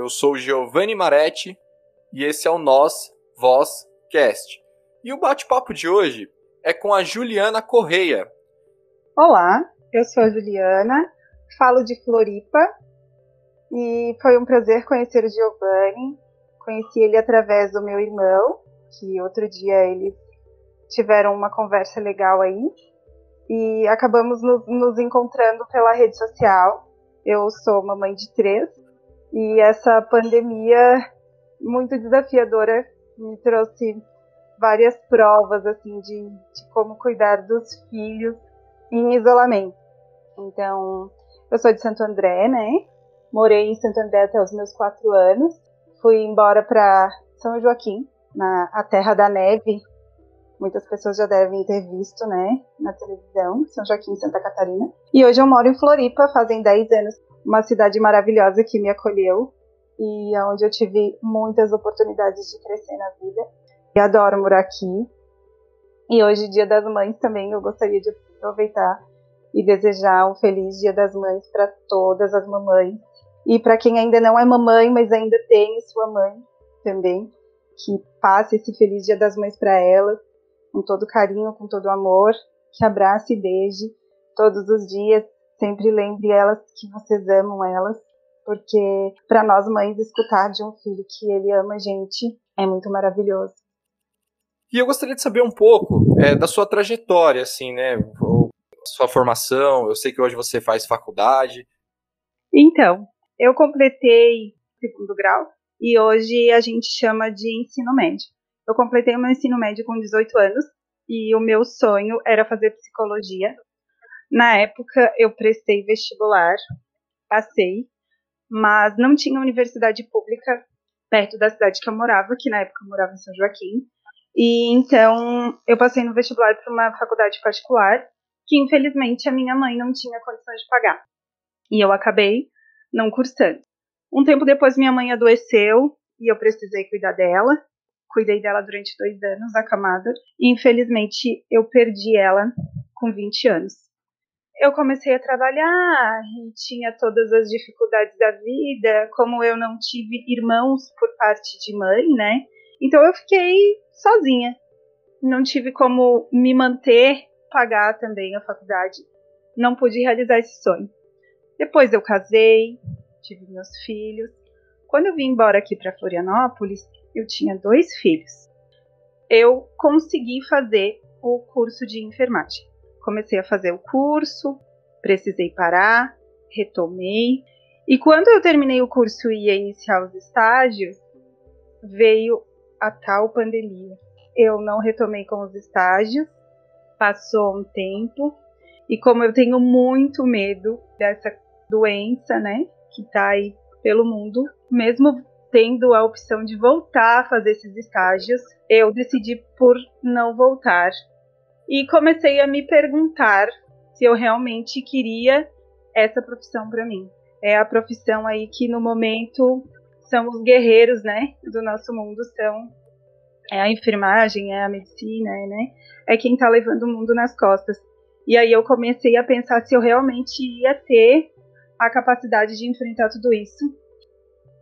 eu sou Giovanni Maretti e esse é o Nós Voz Cast. E o bate-papo de hoje é com a Juliana Correia. Olá, eu sou a Juliana, falo de Floripa e foi um prazer conhecer o Giovanni. Conheci ele através do meu irmão, que outro dia eles tiveram uma conversa legal aí e acabamos nos, nos encontrando pela rede social. Eu sou mamãe de três e essa pandemia muito desafiadora me trouxe várias provas assim de, de como cuidar dos filhos em isolamento. Então, eu sou de Santo André, né? Morei em Santo André até os meus quatro anos. Fui embora para São Joaquim, na a terra da neve. Muitas pessoas já devem ter visto, né, na televisão, São Joaquim, Santa Catarina. E hoje eu moro em Floripa, fazem 10 anos uma cidade maravilhosa que me acolheu e onde eu tive muitas oportunidades de crescer na vida. E adoro morar aqui. E hoje, Dia das Mães, também eu gostaria de aproveitar e desejar um feliz Dia das Mães para todas as mamães. E para quem ainda não é mamãe, mas ainda tem sua mãe também, que passe esse feliz Dia das Mães para elas, com todo carinho, com todo amor, que abrace e beije todos os dias, sempre lembre elas que vocês amam elas, porque para nós mães escutar de um filho que ele ama a gente é muito maravilhoso. E eu gostaria de saber um pouco é, da sua trajetória, assim, né? Sua formação. Eu sei que hoje você faz faculdade. Então, eu completei segundo grau e hoje a gente chama de ensino médio. Eu completei o meu ensino médio com 18 anos e o meu sonho era fazer psicologia na época, eu prestei vestibular, passei, mas não tinha universidade pública perto da cidade que eu morava, que na época eu morava em São Joaquim. E então eu passei no vestibular para uma faculdade particular, que infelizmente a minha mãe não tinha condições de pagar. E eu acabei não cursando. Um tempo depois minha mãe adoeceu e eu precisei cuidar dela. Cuidei dela durante dois anos, acamada. E infelizmente eu perdi ela com 20 anos eu comecei a trabalhar e tinha todas as dificuldades da vida, como eu não tive irmãos por parte de mãe, né? Então eu fiquei sozinha. Não tive como me manter, pagar também a faculdade. Não pude realizar esse sonho. Depois eu casei, tive meus filhos. Quando eu vim embora aqui para Florianópolis, eu tinha dois filhos. Eu consegui fazer o curso de enfermagem comecei a fazer o curso, precisei parar, retomei. E quando eu terminei o curso e ia iniciar os estágios, veio a tal pandemia. Eu não retomei com os estágios, passou um tempo, e como eu tenho muito medo dessa doença, né, que tá aí pelo mundo, mesmo tendo a opção de voltar a fazer esses estágios, eu decidi por não voltar e comecei a me perguntar se eu realmente queria essa profissão para mim. É a profissão aí que no momento são os guerreiros, né, do nosso mundo, são é a enfermagem, é a medicina, é, né? É quem está levando o mundo nas costas. E aí eu comecei a pensar se eu realmente ia ter a capacidade de enfrentar tudo isso.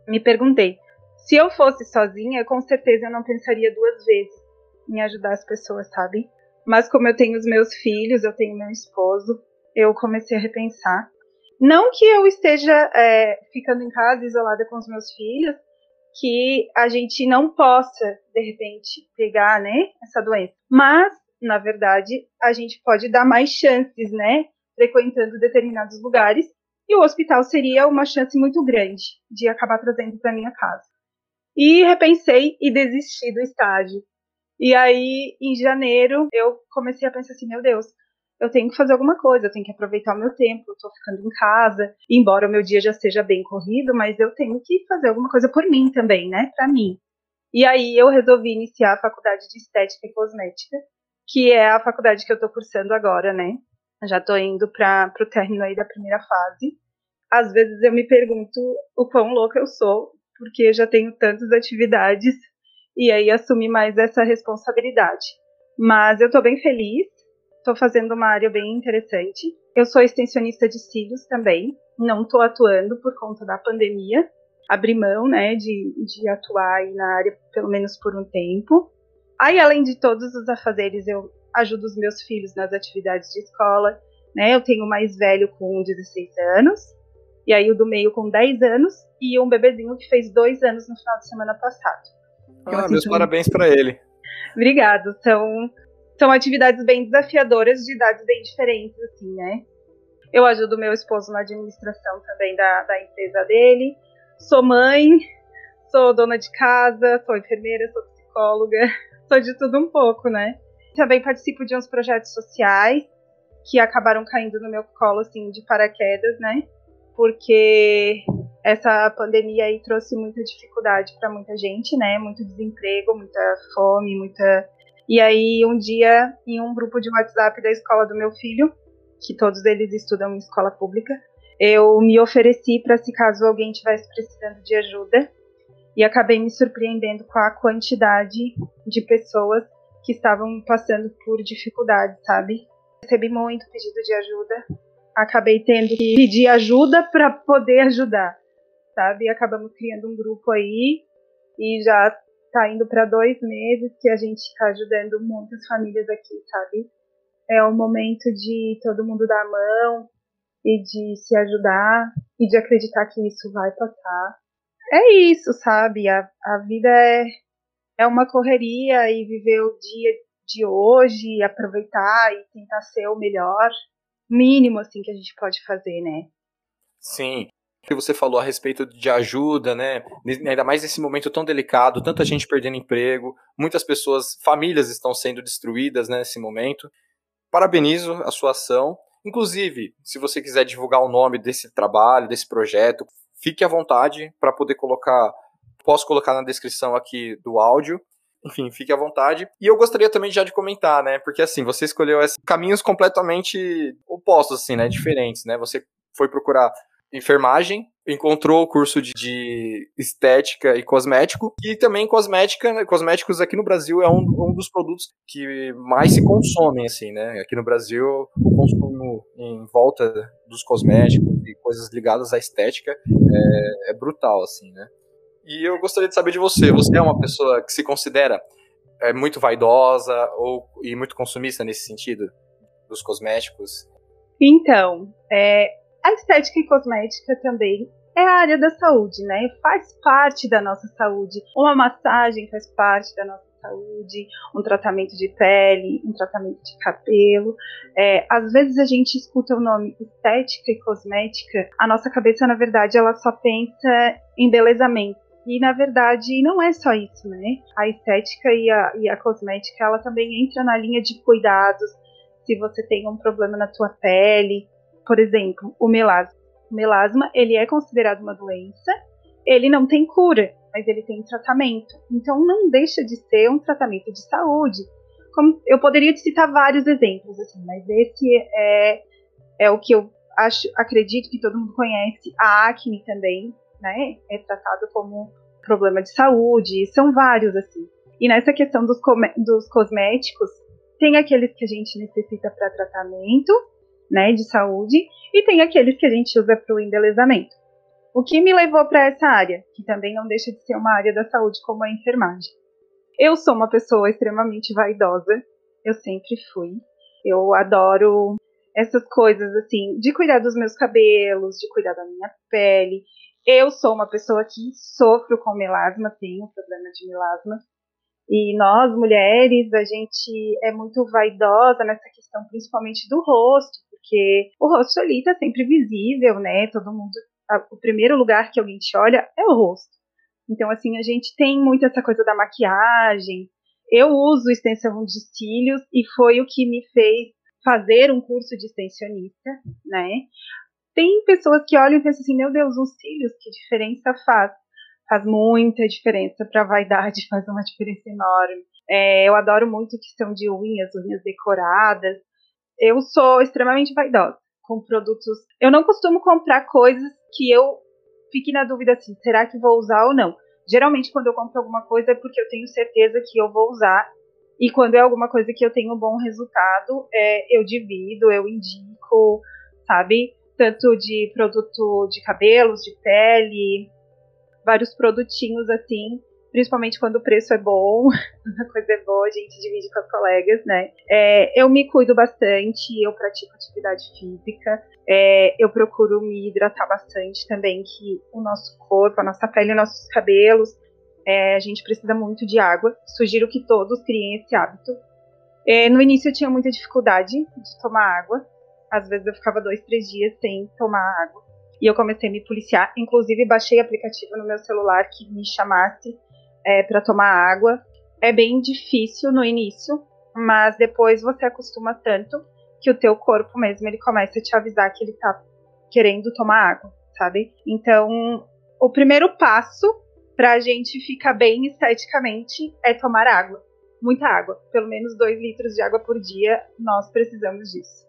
Me perguntei, se eu fosse sozinha, com certeza eu não pensaria duas vezes em ajudar as pessoas, sabe? Mas como eu tenho os meus filhos, eu tenho meu esposo, eu comecei a repensar. Não que eu esteja é, ficando em casa isolada com os meus filhos, que a gente não possa, de repente, pegar, né, essa doença. Mas, na verdade, a gente pode dar mais chances, né, frequentando determinados lugares. E o hospital seria uma chance muito grande de acabar trazendo para minha casa. E repensei e desisti do estágio. E aí, em janeiro, eu comecei a pensar assim: meu Deus, eu tenho que fazer alguma coisa, eu tenho que aproveitar o meu tempo, eu tô ficando em casa, embora o meu dia já seja bem corrido, mas eu tenho que fazer alguma coisa por mim também, né? Pra mim. E aí eu resolvi iniciar a faculdade de Estética e Cosmética, que é a faculdade que eu tô cursando agora, né? Já tô indo para o término aí da primeira fase. Às vezes eu me pergunto o quão louca eu sou, porque já tenho tantas atividades e aí assumir mais essa responsabilidade. Mas eu estou bem feliz, estou fazendo uma área bem interessante. Eu sou extensionista de cílios também, não estou atuando por conta da pandemia, abrir mão, né, de, de atuar na área pelo menos por um tempo. Aí, além de todos os afazeres, eu ajudo os meus filhos nas atividades de escola, né? Eu tenho o mais velho com 16 anos, e aí o do meio com 10 anos, e um bebezinho que fez dois anos no final de semana passado. Então, ah, assim, meus parabéns para ele. Obrigado. São, são atividades bem desafiadoras de idades bem diferentes, assim, né? Eu ajudo meu esposo na administração também da, da empresa dele. Sou mãe, sou dona de casa, sou enfermeira, sou psicóloga, sou de tudo um pouco, né? Também participo de uns projetos sociais que acabaram caindo no meu colo, assim, de paraquedas, né? Porque essa pandemia aí trouxe muita dificuldade para muita gente, né? Muito desemprego, muita fome, muita. E aí, um dia, em um grupo de WhatsApp da escola do meu filho, que todos eles estudam em escola pública, eu me ofereci para se caso alguém tivesse precisando de ajuda e acabei me surpreendendo com a quantidade de pessoas que estavam passando por dificuldade, sabe? Recebi muito pedido de ajuda, acabei tendo que pedir ajuda para poder ajudar, sabe? Acabamos criando um grupo aí e já tá indo para dois meses que a gente está ajudando muitas famílias aqui, sabe? É o momento de todo mundo dar a mão e de se ajudar e de acreditar que isso vai passar. É isso, sabe? A, a vida é, é uma correria e viver o dia de hoje, aproveitar e tentar ser o melhor mínimo assim que a gente pode fazer, né? Sim. Que você falou a respeito de ajuda, né? Ainda mais nesse momento tão delicado, tanta gente perdendo emprego, muitas pessoas, famílias estão sendo destruídas né, nesse momento parabenizo a sua ação. Inclusive, se você quiser divulgar o nome desse trabalho, desse projeto, fique à vontade para poder colocar. Posso colocar na descrição aqui do áudio. Enfim, fique à vontade. E eu gostaria também já de comentar, né? Porque assim, você escolheu caminhos completamente opostos, assim, né? Diferentes, né? Você foi procurar enfermagem, encontrou o curso de, de, estética e cosmético, e também cosmética, né, cosméticos aqui no Brasil é um, um, dos produtos que mais se consomem, assim, né? Aqui no Brasil, o consumo em volta dos cosméticos e coisas ligadas à estética é, é brutal, assim, né? E eu gostaria de saber de você, você é uma pessoa que se considera é, muito vaidosa ou, e muito consumista nesse sentido dos cosméticos? Então, é, a estética e cosmética também é a área da saúde, né? Faz parte da nossa saúde. Uma massagem faz parte da nossa saúde, um tratamento de pele, um tratamento de cabelo. É, às vezes a gente escuta o nome estética e cosmética, a nossa cabeça, na verdade, ela só pensa em belezamento. E na verdade não é só isso, né? A estética e a, e a cosmética ela também entra na linha de cuidados. Se você tem um problema na tua pele, por exemplo, o melasma. O melasma, ele é considerado uma doença, ele não tem cura, mas ele tem tratamento. Então não deixa de ser um tratamento de saúde. Como, eu poderia te citar vários exemplos, assim, mas esse é, é o que eu acho, acredito que todo mundo conhece. A acne também, né, é tratado como problema de saúde, são vários, assim. E nessa questão dos, dos cosméticos, tem aqueles que a gente necessita para tratamento né, de saúde, e tem aqueles que a gente usa para o embelezamento. O que me levou para essa área, que também não deixa de ser uma área da saúde como a enfermagem. Eu sou uma pessoa extremamente vaidosa, eu sempre fui. Eu adoro essas coisas assim, de cuidar dos meus cabelos, de cuidar da minha pele. Eu sou uma pessoa que sofro com melasma, tenho problema de melasma. E nós, mulheres, a gente é muito vaidosa nessa questão, principalmente do rosto, porque o rosto ali tá sempre visível, né? Todo mundo. O primeiro lugar que alguém te olha é o rosto. Então, assim, a gente tem muito essa coisa da maquiagem. Eu uso extensão de cílios e foi o que me fez fazer um curso de extensionista, né? Tem pessoas que olham e pensam assim: meu Deus, os cílios, que diferença faz? Faz muita diferença para a vaidade, faz uma diferença enorme. É, eu adoro muito questão de unhas, unhas decoradas eu sou extremamente vaidosa com produtos. Eu não costumo comprar coisas que eu fique na dúvida assim, será que vou usar ou não? Geralmente, quando eu compro alguma coisa é porque eu tenho certeza que eu vou usar. E quando é alguma coisa que eu tenho um bom resultado, é, eu divido, eu indico, sabe? Tanto de produto de cabelos, de pele. vários produtinhos assim, principalmente quando o preço é bom, a coisa é boa, a gente divide com as colegas, né? É, eu me cuido bastante, eu pratico atividade física, é, eu procuro me hidratar bastante também, que o nosso corpo, a nossa pele, nossos cabelos, é, a gente precisa muito de água. Sugiro que todos criem esse hábito. É, no início eu tinha muita dificuldade de tomar água, às vezes eu ficava dois, três dias sem tomar água. E eu comecei a me policiar, inclusive baixei aplicativo no meu celular que me chamasse é, para tomar água. É bem difícil no início, mas depois você acostuma tanto que o teu corpo mesmo ele começa a te avisar que ele tá querendo tomar água, sabe? Então, o primeiro passo para a gente ficar bem esteticamente é tomar água. Muita água. Pelo menos 2 litros de água por dia, nós precisamos disso.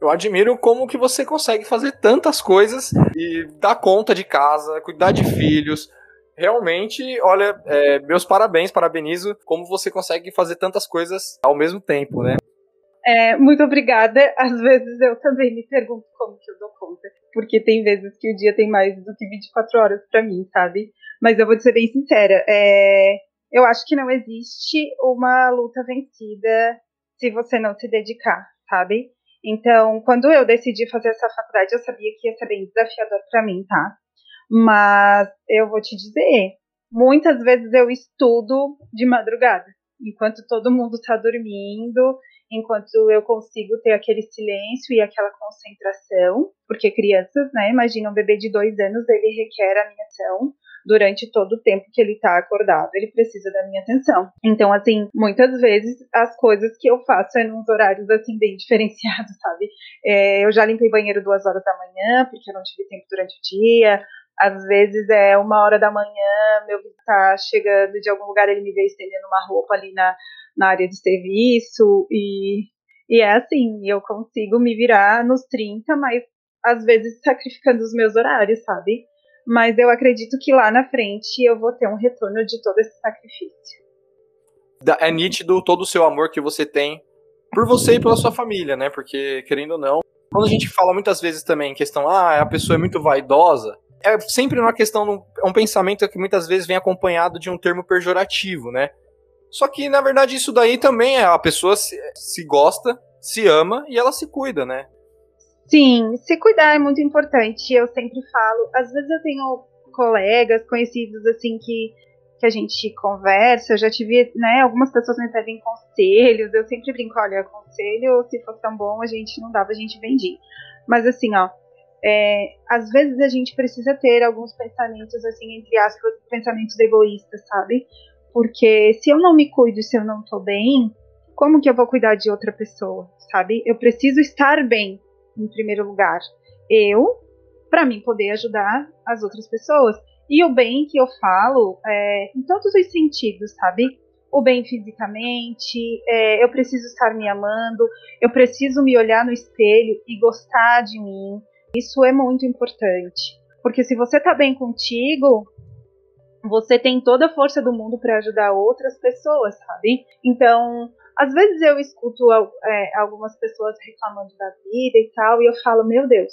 Eu admiro como que você consegue fazer tantas coisas e dar conta de casa, cuidar de filhos, realmente, olha, é, meus parabéns, parabenizo como você consegue fazer tantas coisas ao mesmo tempo, né? É, muito obrigada. Às vezes eu também me pergunto como que eu dou conta, porque tem vezes que o dia tem mais do que 24 horas para mim, sabe? Mas eu vou ser bem sincera, é, eu acho que não existe uma luta vencida se você não se dedicar, sabe? Então, quando eu decidi fazer essa faculdade, eu sabia que ia ser bem desafiador para mim, tá? Mas eu vou te dizer, muitas vezes eu estudo de madrugada, enquanto todo mundo está dormindo, enquanto eu consigo ter aquele silêncio e aquela concentração, porque crianças, né, imagina um bebê de dois anos, ele requer a minha atenção durante todo o tempo que ele está acordado, ele precisa da minha atenção. Então, assim, muitas vezes as coisas que eu faço é nos horários, assim, bem diferenciados, sabe? É, eu já limpei banheiro duas horas da manhã, porque eu não tive tempo durante o dia, às vezes é uma hora da manhã, meu filho tá chegando de algum lugar, ele me vê estendendo uma roupa ali na, na área de serviço, e, e é assim, eu consigo me virar nos 30, mas às vezes sacrificando os meus horários, sabe? Mas eu acredito que lá na frente eu vou ter um retorno de todo esse sacrifício. É nítido todo o seu amor que você tem por você e pela sua família, né? Porque, querendo ou não, quando a gente fala muitas vezes também em questão, ah, a pessoa é muito vaidosa, é sempre uma questão, é um pensamento que muitas vezes vem acompanhado de um termo pejorativo, né? Só que, na verdade, isso daí também é a pessoa se, se gosta, se ama e ela se cuida, né? Sim, se cuidar é muito importante. Eu sempre falo, às vezes eu tenho colegas, conhecidos assim que que a gente conversa, eu já tive, né, algumas pessoas me pedem conselhos, eu sempre brinco, olha, conselho, se fosse tão bom, a gente não dava, a gente vendia. Mas assim, ó, é, às vezes a gente precisa ter alguns pensamentos, assim, entre aspas, pensamentos egoístas, sabe? Porque se eu não me cuido, se eu não tô bem, como que eu vou cuidar de outra pessoa, sabe? Eu preciso estar bem, em primeiro lugar. Eu, para mim poder ajudar as outras pessoas. E o bem que eu falo é, em todos os sentidos, sabe? O bem fisicamente, é, eu preciso estar me amando, eu preciso me olhar no espelho e gostar de mim, isso é muito importante. Porque se você tá bem contigo, você tem toda a força do mundo para ajudar outras pessoas, sabe? Então, às vezes eu escuto é, algumas pessoas reclamando da vida e tal, e eu falo, meu Deus,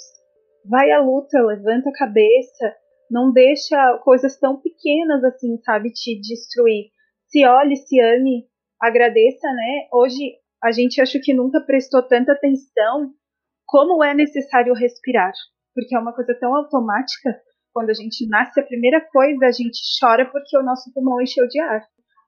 vai à luta, levanta a cabeça, não deixa coisas tão pequenas assim, sabe, te destruir. Se olhe, se ame, agradeça, né? Hoje a gente acho que nunca prestou tanta atenção como é necessário respirar, porque é uma coisa tão automática. Quando a gente nasce, a primeira coisa a gente chora porque o nosso pulmão encheu de ar.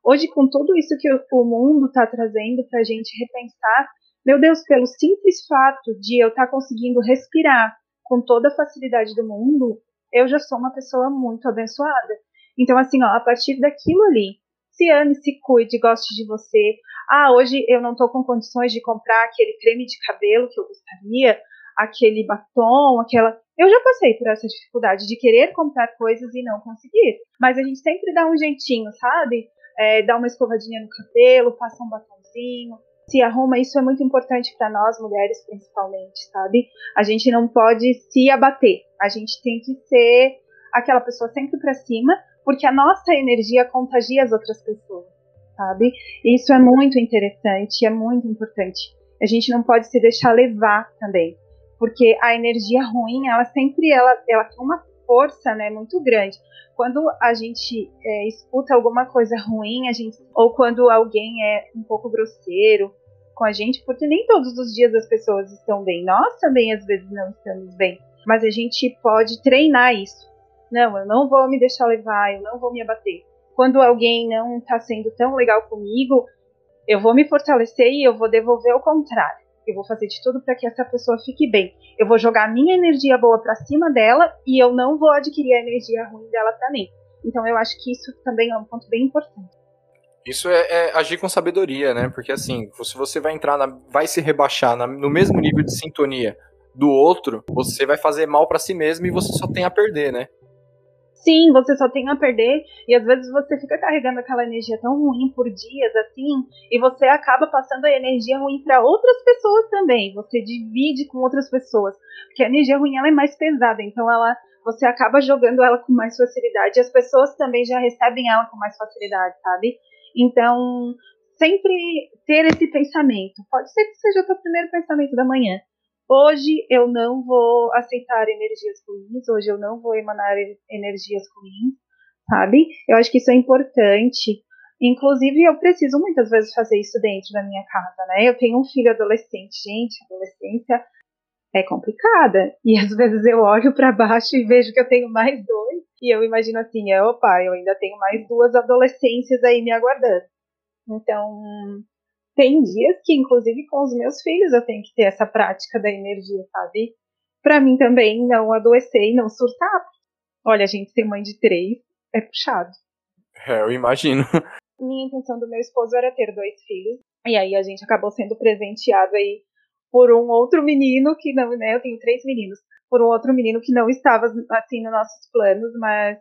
Hoje, com tudo isso que o mundo está trazendo para a gente repensar, meu Deus, pelo simples fato de eu estar tá conseguindo respirar com toda a facilidade do mundo, eu já sou uma pessoa muito abençoada. Então, assim, ó, a partir daquilo ali, se ame, se cuide, goste de você. Ah, hoje eu não estou com condições de comprar aquele creme de cabelo que eu gostaria, aquele batom, aquela. Eu já passei por essa dificuldade de querer comprar coisas e não conseguir. Mas a gente sempre dá um jeitinho, sabe? É, dá uma escovadinha no cabelo, passa um batomzinho, se arruma. Isso é muito importante para nós mulheres, principalmente, sabe? A gente não pode se abater. A gente tem que ser aquela pessoa sempre para cima, porque a nossa energia contagia as outras pessoas, sabe? Isso é muito interessante, é muito importante. A gente não pode se deixar levar também, porque a energia ruim, ela sempre ela, ela tem uma força, né, muito grande. Quando a gente é, escuta alguma coisa ruim, a gente, ou quando alguém é um pouco grosseiro com a gente, porque nem todos os dias as pessoas estão bem. Nós também às vezes não estamos bem, mas a gente pode treinar isso. Não, eu não vou me deixar levar, eu não vou me abater. Quando alguém não está sendo tão legal comigo, eu vou me fortalecer e eu vou devolver o contrário. Eu vou fazer de tudo para que essa pessoa fique bem. Eu vou jogar minha energia boa para cima dela e eu não vou adquirir a energia ruim dela para mim. Então eu acho que isso também é um ponto bem importante. Isso é, é, agir com sabedoria, né? Porque assim, se você vai entrar, na, vai se rebaixar na, no mesmo nível de sintonia do outro, você vai fazer mal para si mesmo e você só tem a perder, né? Sim, você só tem a perder e às vezes você fica carregando aquela energia tão ruim por dias assim e você acaba passando a energia ruim para outras pessoas também. Você divide com outras pessoas, porque a energia ruim ela é mais pesada, então ela você acaba jogando ela com mais facilidade. E as pessoas também já recebem ela com mais facilidade, sabe? Então, sempre ter esse pensamento. Pode ser que seja o teu primeiro pensamento da manhã. Hoje eu não vou aceitar energias ruins, hoje eu não vou emanar energias ruins, sabe? Eu acho que isso é importante. Inclusive, eu preciso muitas vezes fazer isso dentro da minha casa, né? Eu tenho um filho adolescente, gente, adolescência é complicada. E às vezes eu olho para baixo e vejo que eu tenho mais dois. E eu imagino assim, opa, eu ainda tenho mais duas adolescências aí me aguardando. Então, tem dias que, inclusive, com os meus filhos eu tenho que ter essa prática da energia, sabe? Para mim também não adoecer e não surtar. Olha, a gente ser mãe de três é puxado. É, eu imagino. Minha intenção do meu esposo era ter dois filhos. E aí a gente acabou sendo presenteado aí por um outro menino que não, né? Eu tenho três meninos. Por um outro menino que não estava assim nos nossos planos, mas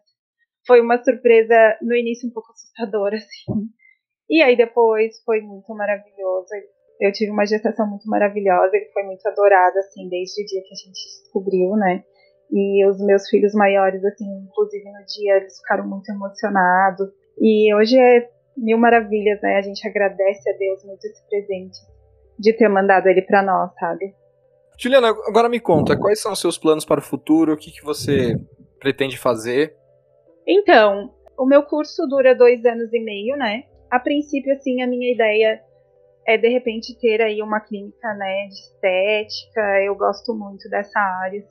foi uma surpresa no início um pouco assustadora, assim. E aí depois foi muito maravilhoso. Eu tive uma gestação muito maravilhosa, ele foi muito adorado, assim, desde o dia que a gente descobriu, né? E os meus filhos maiores, assim, inclusive no dia, eles ficaram muito emocionados. E hoje é mil maravilhas, né? A gente agradece a Deus muito esse presente de ter mandado ele para nós, sabe? Juliana, agora me conta, quais são os seus planos para o futuro? O que, que você pretende fazer? Então, o meu curso dura dois anos e meio, né? A princípio, assim, a minha ideia é de repente ter aí uma clínica, né, de estética. Eu gosto muito dessa área.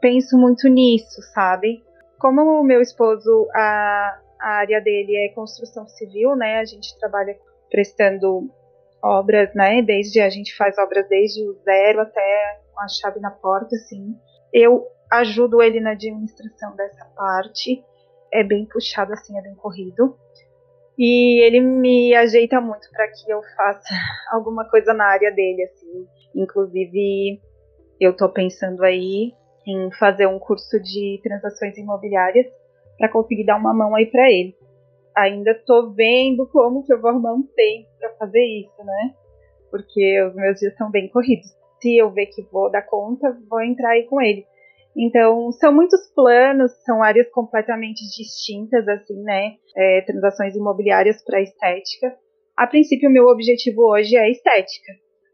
Penso muito nisso, sabe? Como o meu esposo, a, a área dele é construção civil, né? A gente trabalha prestando obras, né? Desde a gente faz obras desde o zero até a chave na porta, assim. Eu ajudo ele na administração dessa parte. É bem puxado, assim, é bem corrido. E ele me ajeita muito para que eu faça alguma coisa na área dele, assim. Inclusive, eu tô pensando aí em fazer um curso de transações imobiliárias para conseguir dar uma mão aí para ele. Ainda tô vendo como que eu vou arrumar um tempo para fazer isso, né? Porque os meus dias são bem corridos. Se eu ver que vou dar conta, vou entrar aí com ele. Então, são muitos planos, são áreas completamente distintas, assim, né? É, transações imobiliárias para estética. A princípio, o meu objetivo hoje é estética,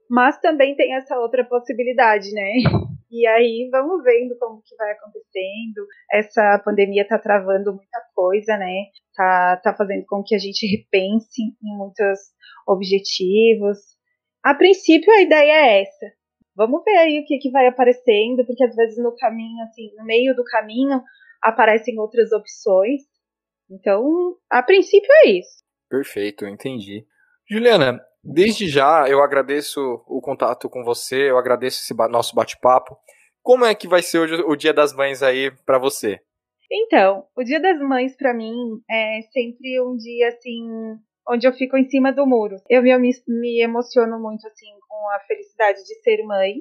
mas também tem essa outra possibilidade, né? E aí vamos vendo como que vai acontecendo. Essa pandemia tá travando muita coisa, né? Tá, tá fazendo com que a gente repense em muitos objetivos. A princípio, a ideia é essa vamos ver aí o que, que vai aparecendo, porque às vezes no caminho, assim, no meio do caminho, aparecem outras opções. Então, a princípio é isso. Perfeito, entendi. Juliana, desde já eu agradeço o contato com você, eu agradeço esse nosso bate-papo. Como é que vai ser hoje o Dia das Mães aí para você? Então, o Dia das Mães para mim é sempre um dia assim onde eu fico em cima do muro. Eu me, me emociono muito assim com a felicidade de ser mãe,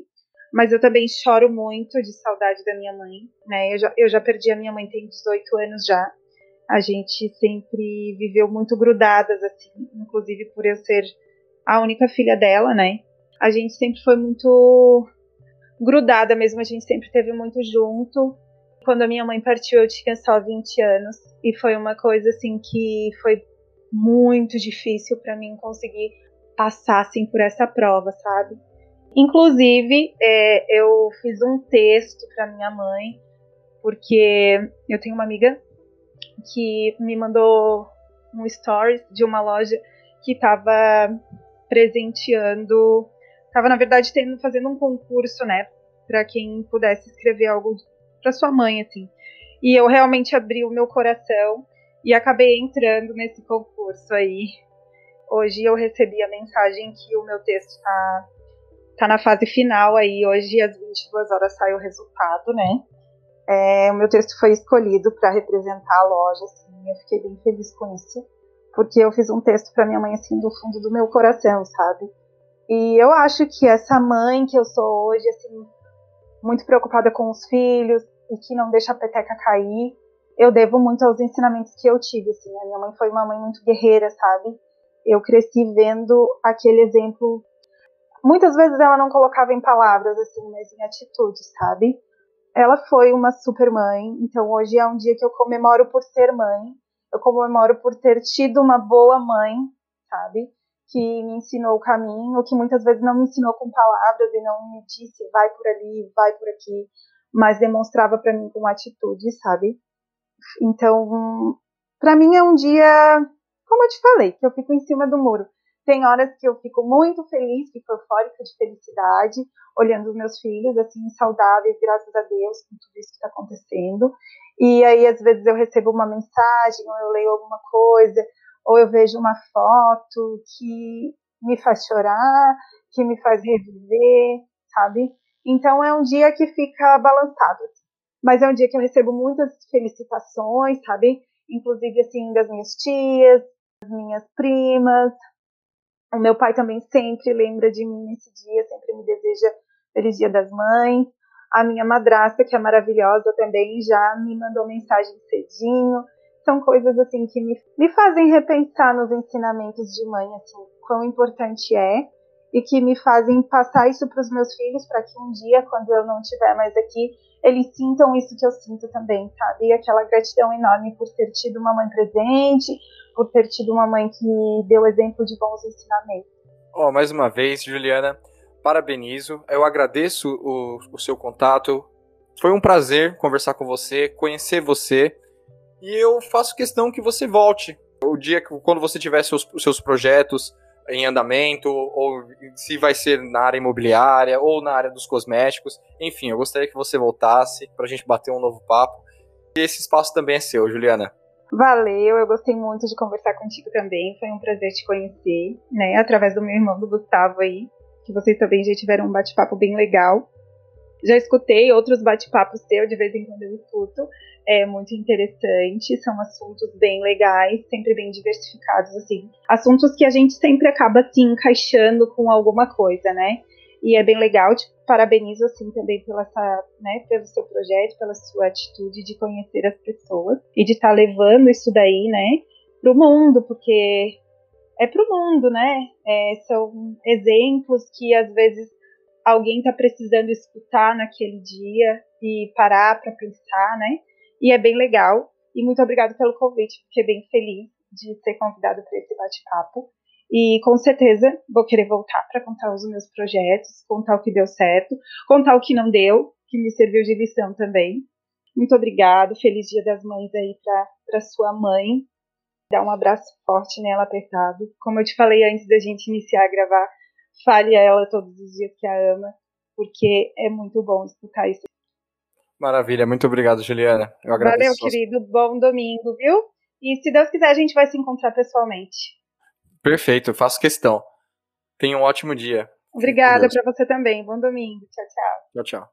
mas eu também choro muito de saudade da minha mãe, né? Eu já, eu já perdi a minha mãe tem 18 anos já. A gente sempre viveu muito grudadas assim, inclusive por eu ser a única filha dela, né? A gente sempre foi muito grudada mesmo, a gente sempre teve muito junto. Quando a minha mãe partiu, eu tinha só 20 anos e foi uma coisa assim que foi muito difícil para mim conseguir passar assim por essa prova, sabe? Inclusive, é, eu fiz um texto para minha mãe porque eu tenho uma amiga que me mandou um stories de uma loja que estava presenteando, estava na verdade tendo, fazendo um concurso, né, para quem pudesse escrever algo para sua mãe, assim. E eu realmente abri o meu coração e acabei entrando nesse concurso aí. Hoje eu recebi a mensagem que o meu texto está tá na fase final aí. Hoje às 22 horas sai o resultado, né? É, o meu texto foi escolhido para representar a loja, assim, eu fiquei bem feliz com isso, porque eu fiz um texto para minha mãe assim do fundo do meu coração, sabe? E eu acho que essa mãe que eu sou hoje, assim, muito preocupada com os filhos e que não deixa a peteca cair, eu devo muito aos ensinamentos que eu tive, assim. A minha mãe foi uma mãe muito guerreira, sabe? Eu cresci vendo aquele exemplo. Muitas vezes ela não colocava em palavras, assim, mas em atitudes, sabe? ela foi uma super mãe, então hoje é um dia que eu comemoro por ser mãe, eu comemoro por ter tido uma boa mãe, sabe? Que me ensinou o caminho, que muitas vezes não me ensinou com palavras e não me disse vai por ali, vai por aqui, mas demonstrava para mim com atitude, sabe? Então, para mim é um dia, como eu te falei, que eu fico em cima do muro. Tem horas que eu fico muito feliz, fico eufórica de felicidade, olhando os meus filhos, assim, saudáveis, graças a Deus, com tudo isso que está acontecendo. E aí, às vezes, eu recebo uma mensagem, ou eu leio alguma coisa, ou eu vejo uma foto que me faz chorar, que me faz reviver, sabe? Então, é um dia que fica balançado. Assim. Mas é um dia que eu recebo muitas felicitações, sabe? Inclusive, assim, das minhas tias, das minhas primas, o meu pai também sempre lembra de mim nesse dia, sempre me deseja Feliz Dia das Mães. A minha madrasta, que é maravilhosa também, já me mandou mensagem cedinho. São coisas assim que me, me fazem repensar nos ensinamentos de mãe, assim, quão importante é e que me fazem passar isso para os meus filhos para que um dia, quando eu não estiver mais aqui, eles sintam isso que eu sinto também, sabe? E aquela gratidão enorme por ter tido uma mãe presente, por ter tido uma mãe que deu exemplo de bons ensinamentos. Oh, mais uma vez, Juliana, parabenizo. Eu agradeço o, o seu contato. Foi um prazer conversar com você, conhecer você. E eu faço questão que você volte. O dia que, quando você tiver seus, seus projetos, em andamento, ou se vai ser na área imobiliária, ou na área dos cosméticos. Enfim, eu gostaria que você voltasse para a gente bater um novo papo. E esse espaço também é seu, Juliana. Valeu, eu gostei muito de conversar contigo também. Foi um prazer te conhecer, né? Através do meu irmão do Gustavo aí, que vocês também já tiveram um bate-papo bem legal. Já escutei outros bate-papos teu, de vez em quando eu escuto. É muito interessante, são assuntos bem legais, sempre bem diversificados, assim. Assuntos que a gente sempre acaba se encaixando com alguma coisa, né? E é bem legal, te parabenizo assim também pela essa, né, pelo seu projeto, pela sua atitude de conhecer as pessoas e de estar tá levando isso daí, né, pro mundo, porque é pro mundo, né? É, são exemplos que às vezes alguém está precisando escutar naquele dia e parar para pensar, né? E é bem legal. E muito obrigada pelo convite, fiquei bem feliz de ser convidada para esse bate-papo. E com certeza vou querer voltar para contar os meus projetos, contar o que deu certo, contar o que não deu, que me serviu de lição também. Muito obrigado, feliz Dia das Mães aí para sua mãe. Dá um abraço forte nela, apertado. Como eu te falei antes da gente iniciar a gravar, fale a ela todos os dias que a ama, porque é muito bom escutar isso. Maravilha, muito obrigado, Juliana. Eu agradeço. Valeu, querido. Bom domingo, viu? E se Deus quiser, a gente vai se encontrar pessoalmente. Perfeito, faço questão. Tenha um ótimo dia. Obrigada para você também. Bom domingo. Tchau, tchau. Tchau, tchau.